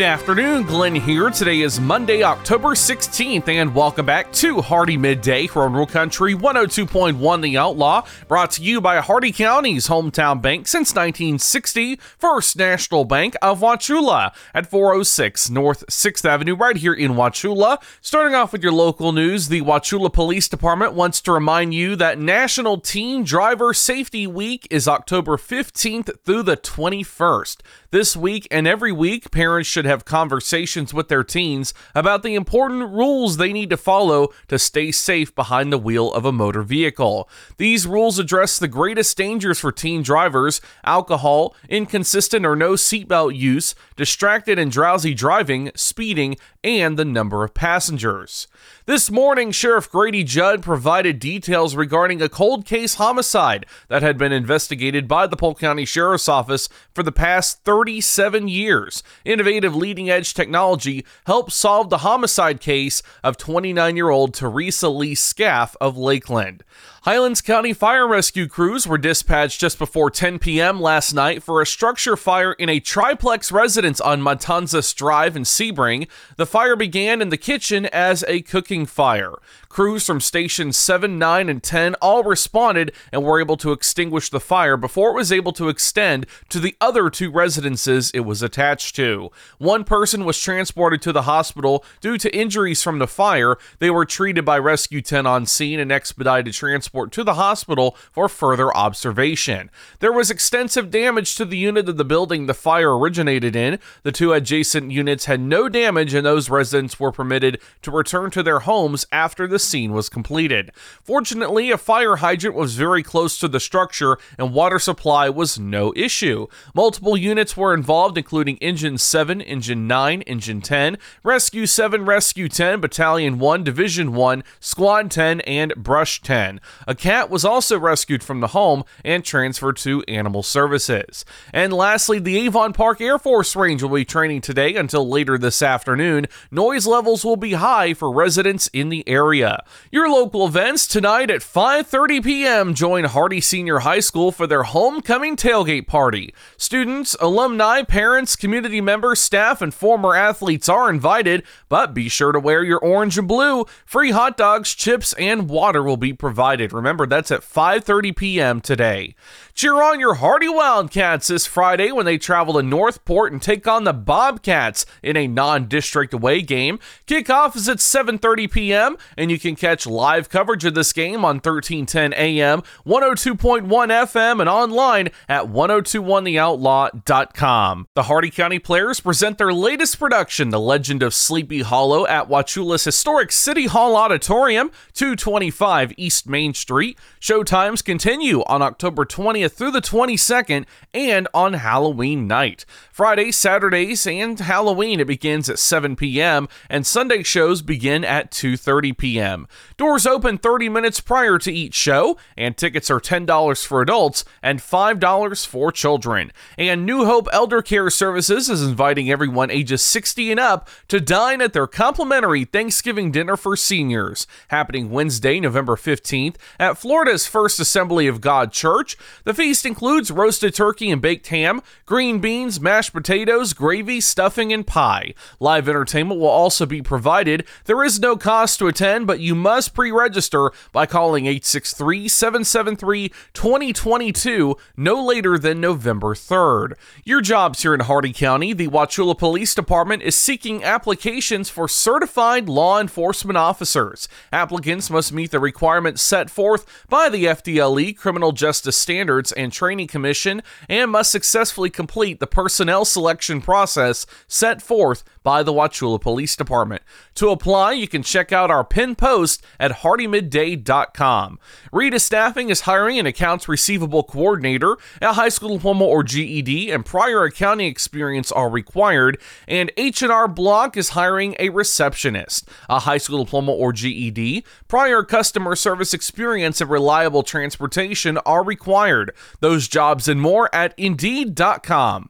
Good afternoon, Glenn here. Today is Monday, October 16th, and welcome back to Hardee Midday from Rural Country 102.1 The Outlaw, brought to you by Hardee County's hometown bank since 1960, First National Bank of Wauchula at 406 North 6th Avenue, right here in Wauchula. Starting off with your local news, the Wauchula Police Department wants to remind you that National Teen Driver Safety Week is October 15th through the 21st. This week and every week, parents should have conversations with their teens about the important rules they need to follow to stay safe behind the wheel of a motor vehicle. These rules address the greatest dangers for teen drivers alcohol, inconsistent or no seatbelt use, distracted and drowsy driving, speeding, and the number of passengers. This morning, Sheriff Grady Judd provided details regarding a cold case homicide that had been investigated by the Polk County Sheriff's Office for the past 37 years. Innovative leading edge technology helped solve the homicide case of 29 year old Teresa Lee Scaff of Lakeland. Highlands County fire rescue crews were dispatched just before 10 p.m. last night for a structure fire in a triplex residence on Matanzas Drive in Sebring. The fire began in the kitchen as a cooking fire. Crews from stations 7, 9, and 10 all responded and were able to extinguish the fire before it was able to extend to the other two residences it was attached to. One person was transported to the hospital due to injuries from the fire. They were treated by Rescue 10 on scene and expedited transport to the hospital for further observation. There was extensive damage to the unit of the building the fire originated in. The two adjacent units had no damage, and those residents were permitted to return to their homes after the scene was completed. Fortunately, a fire hydrant was very close to the structure and water supply was no issue. Multiple units were involved, including Engine 7, Engine 9, Engine 10, Rescue 7, Rescue 10, Battalion 1, Division 1, Squad 10, and Brush 10. A cat was also rescued from the home and transferred to Animal Services. And lastly, the Avon Park Air Force Range will be training today until later this afternoon. Noise levels will be high for residents in the area. Your local events tonight at 5:30 p.m. Join Hardee Senior High School for their homecoming tailgate party. Students, alumni, parents, community members, staff, and former athletes are invited, but be sure to wear your orange and blue. Free hot dogs, chips, and water will be provided. Remember that's at 5:30 p.m. today. Cheer on your Hardee Wildcats this Friday when they travel to Northport and take on the Bobcats in a non-district away game. Kickoff is at 7:30 p.m. and you can catch live coverage of this game on 1310 AM, 102.1 FM, and online at 1021theoutlaw.com. The Hardee County Players present their latest production, The Legend of Sleepy Hollow, at Wauchula's historic City Hall Auditorium, 225 East Main Street. Showtimes continue on October 20th through the 22nd and on Halloween night. Friday, Saturdays, and Halloween it begins at 7 p.m. and Sunday shows begin at 2:30 p.m. Doors open 30 minutes prior to each show, and tickets are $10 for adults and $5 for children. And New Hope Elder Care Services is inviting everyone ages 60 and up to dine at their complimentary Thanksgiving dinner for seniors, happening Wednesday, November 15th at Florida's First Assembly of God Church. The feast includes roasted turkey and baked ham, green beans, mashed potatoes, gravy, stuffing, and pie. Live entertainment will also be provided. There is no cost to attend, but you must pre register by calling 863 773 2022 no later than November 3rd. Your jobs here in Hardee County, the Wauchula Police Department is seeking applications for certified law enforcement officers. Applicants must meet the requirements set forth by the FDLE, Criminal Justice Standards and Training Commission, and must successfully complete the personnel selection process set forth by the Wauchula Police Department. To apply, you can check out our pin post at hardeemidday.com. Rita Staffing is hiring an accounts receivable coordinator. A high school diploma or GED and prior accounting experience are required, and H&R Block is hiring a receptionist. A high school diploma or GED, prior customer service experience and reliable transportation are required. Those jobs and more at indeed.com.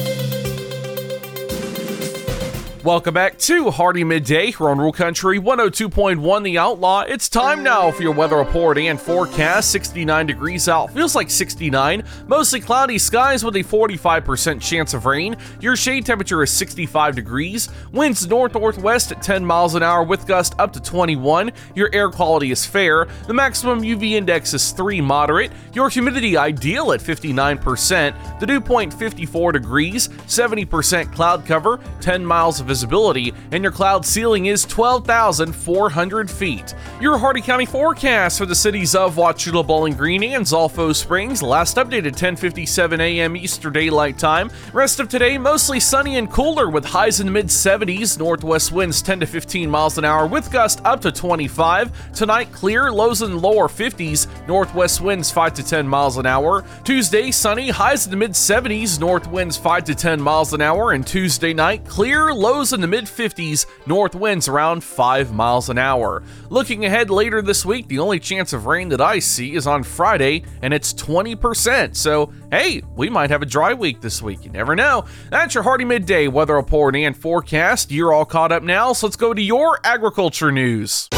Welcome back to Hardee Midday here on Rural Country 102.1 The Outlaw. It's time now for your weather report and forecast. 69 degrees out, feels like 69. Mostly cloudy skies with a 45% chance of rain. Your shade temperature is 65 degrees. Winds north northwest at 10 miles an hour with gust up to 21. Your air quality is fair. The maximum UV index is 3 moderate. Your humidity ideal at 59%. The dew point 54 degrees. 70% cloud cover. 10 miles of visibility, and your cloud ceiling is 12,400 feet. Your Hardee County forecast for the cities of Wauchula, Bowling Green, and Zolfo Springs, last updated 10:57 a.m. Eastern Daylight Time. Rest of today mostly sunny and cooler with highs in the mid 70s, northwest winds 10 to 15 miles an hour with gusts up to 25. Tonight clear, lows in lower 50s, northwest winds 5 to 10 miles an hour. Tuesday sunny, highs in the mid 70s, north winds 5 to 10 miles an hour, and Tuesday night clear, lows in the mid 50s, north winds around 5 miles an hour. Looking ahead later this week, the only chance of rain that I see is on Friday, and it's 20%. So, hey, we might have a dry week this week. You never know. That's your Hardee Midday weather report and forecast. You're all caught up now, so let's go to your agriculture news.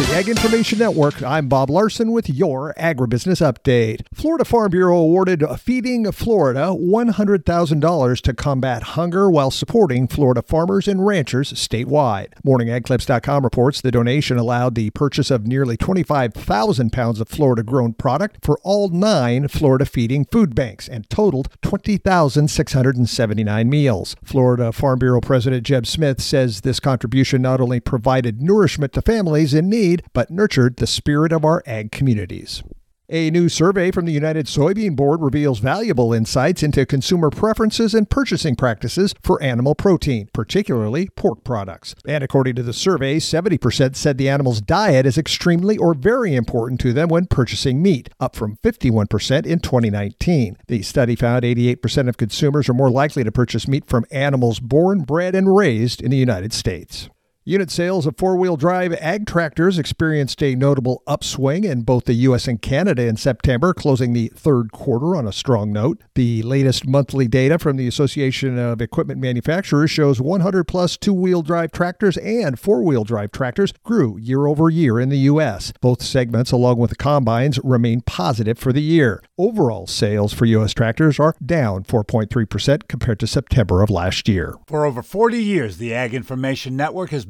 The Ag Information Network, I'm Bob Larson with your agribusiness update. Florida Farm Bureau awarded Feeding Florida $100,000 to combat hunger while supporting Florida farmers and ranchers statewide. MorningAgClips.com reports the donation allowed the purchase of nearly 25,000 pounds of Florida grown product for all nine Florida feeding food banks and totaled 20,679 meals. Florida Farm Bureau President Jeb Smith says this contribution not only provided nourishment to families in need, but nurtured the spirit of our ag communities. A new survey from the United Soybean Board reveals valuable insights into consumer preferences and purchasing practices for animal protein, particularly pork products. And according to the survey, 70% said the animal's diet is extremely or very important to them when purchasing meat, up from 51% in 2019. The study found 88% of consumers are more likely to purchase meat from animals born, bred, and raised in the United States. Unit sales of four wheel drive ag tractors experienced a notable upswing in both the U.S. and Canada in September, closing the third quarter on a strong note. The latest monthly data from the Association of Equipment Manufacturers shows 100 plus two wheel drive tractors and four wheel drive tractors grew year over year in the U.S. Both segments, along with the combines, remain positive for the year. Overall sales for U.S. tractors are down 4.3% compared to September of last year. For over 40 years, the Ag Information Network has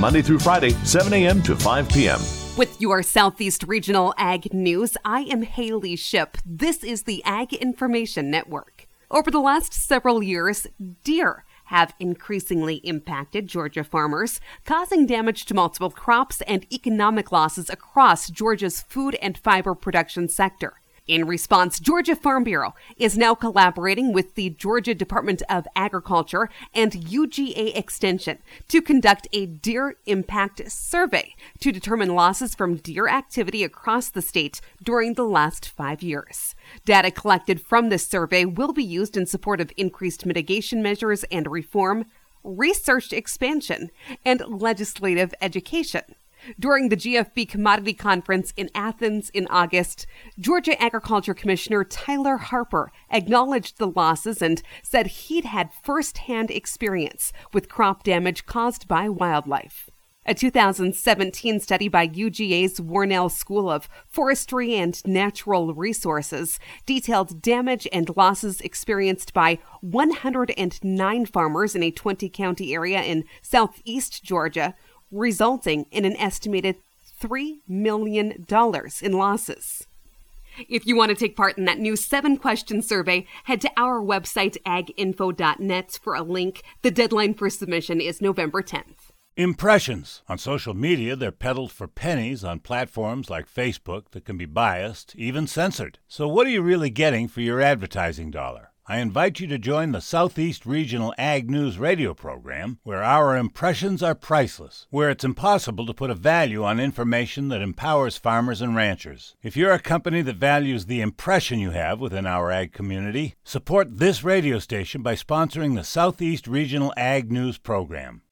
Monday through Friday, 7 a.m. to 5 p.m. With your Southeast Regional Ag News, I am Haley Ship. This is the Ag Information Network. Over the last several years, deer have increasingly impacted Georgia farmers, causing damage to multiple crops and economic losses across Georgia's food and fiber production sector. In response, Georgia Farm Bureau is now collaborating with the Georgia Department of Agriculture and UGA Extension to conduct a deer impact survey to determine losses from deer activity across the state during the last five years. Data collected from this survey will be used in support of increased mitigation measures and reform, research expansion, and legislative education. During the GFB Commodity Conference in Athens in August, Georgia Agriculture Commissioner Tyler Harper acknowledged the losses and said he'd had firsthand experience with crop damage caused by wildlife. A 2017 study by UGA's Warnell School of Forestry and Natural Resources detailed damage and losses experienced by 109 farmers in a 20 county area in southeast Georgia resulting in an estimated $3 million in losses. If you want to take part in that new seven question survey, head to our website, aginfo.net, for a link. The deadline for submission is November 10th. Impressions. On social media, they're peddled for pennies on platforms like Facebook that can be biased, even censored. So, what are you really getting for your advertising dollar? I invite you to join the Southeast Regional Ag News radio program, where our impressions are priceless, where it's impossible to put a value on information that empowers farmers and ranchers. If you're a company that values the impression you have within our ag community, support this radio station by sponsoring the Southeast Regional Ag News program.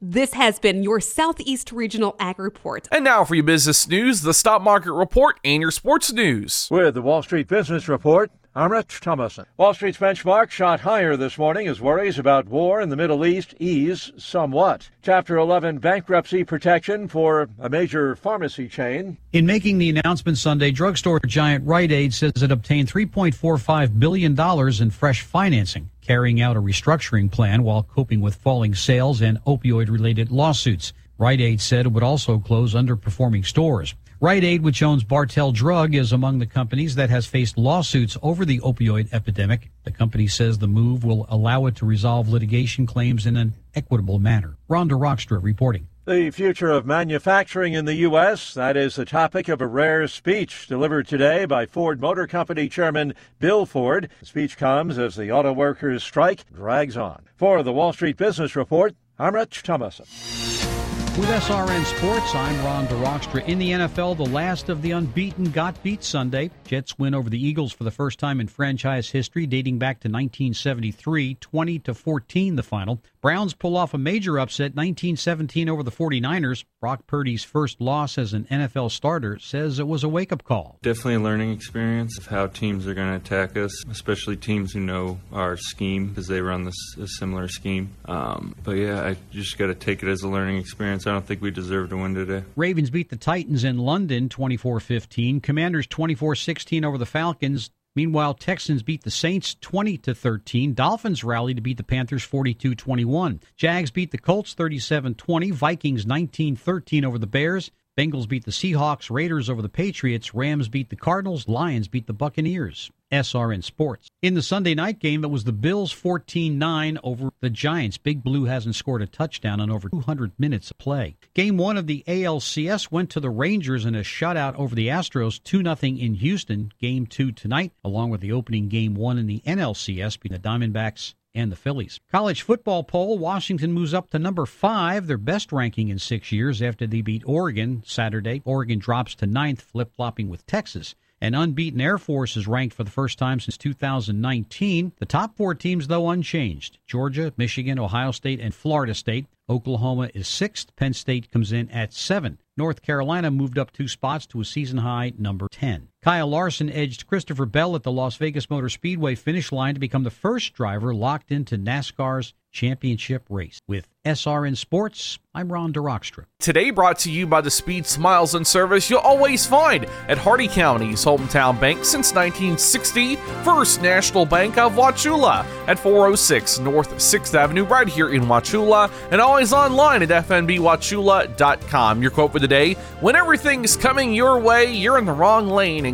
This has been your Southeast Regional Ag Report. And now for your business news, the stock market report, and your sports news. With the Wall Street Business Report, I'm Rich Thomason. Wall Street's benchmark shot higher this morning as worries about war in the Middle East ease somewhat. Chapter 11 bankruptcy protection for a major pharmacy chain. In making the announcement Sunday, drugstore giant Rite Aid says it obtained $3.45 billion in fresh financing, carrying out a restructuring plan while coping with falling sales and opioid related lawsuits. Rite Aid said it would also close underperforming stores. Rite Aid, which owns Bartell Drug, is among the companies that has faced lawsuits over the opioid epidemic. The company says the move will allow it to resolve litigation claims in an equitable manner. Rhonda Rockstra reporting. The future of manufacturing in the U.S., that is the topic of a rare speech delivered today by Ford Motor Company Chairman Bill Ford. The speech comes as the auto workers' strike drags on. For the Wall Street Business Report, I'm Rich Thomason. With SRN Sports, I'm Ron DeRockstra. In the NFL, the last of the unbeaten got beat Sunday. Jets win over the Eagles for the first time in franchise history, dating back to 1973, 20 to 14 the final. Browns pull off a major upset 1917 over the 49ers. Brock Purdy's first loss as an NFL starter says it was a wake up call. Definitely a learning experience of how teams are going to attack us, especially teams who know our scheme because they run this a similar scheme. Um, but yeah, I just got to take it as a learning experience. I don't think we deserve to win today. Ravens beat the Titans in London 24 15. Commanders 24 16 over the Falcons. Meanwhile, Texans beat the Saints 20 to 13. Dolphins rallied to beat the Panthers 42-21. Jags beat the Colts 37-20. Vikings 19-13 over the Bears. Bengals beat the Seahawks, Raiders over the Patriots, Rams beat the Cardinals, Lions beat the Buccaneers. SRN Sports. In the Sunday night game, it was the Bills 14 9 over the Giants. Big Blue hasn't scored a touchdown in over 200 minutes of play. Game one of the ALCS went to the Rangers in a shutout over the Astros 2 0 in Houston. Game two tonight, along with the opening game one in the NLCS between the Diamondbacks and the Phillies. College football poll Washington moves up to number five, their best ranking in six years after they beat Oregon Saturday. Oregon drops to ninth, flip flopping with Texas. An unbeaten Air Force is ranked for the first time since 2019. The top four teams, though, unchanged Georgia, Michigan, Ohio State, and Florida State. Oklahoma is sixth. Penn State comes in at seven. North Carolina moved up two spots to a season high number 10. Kyle Larson edged Christopher Bell at the Las Vegas Motor Speedway finish line to become the first driver locked into NASCAR's championship race. With SRN Sports, I'm Ron DeRockstra. Today brought to you by the speed, smiles, and service you'll always find at Hardee County's hometown bank since 1960, First National Bank of Wauchula at 406 North 6th Avenue right here in Wauchula and always online at fnbwauchula.com. Your quote for the day, when everything's coming your way, you're in the wrong lane and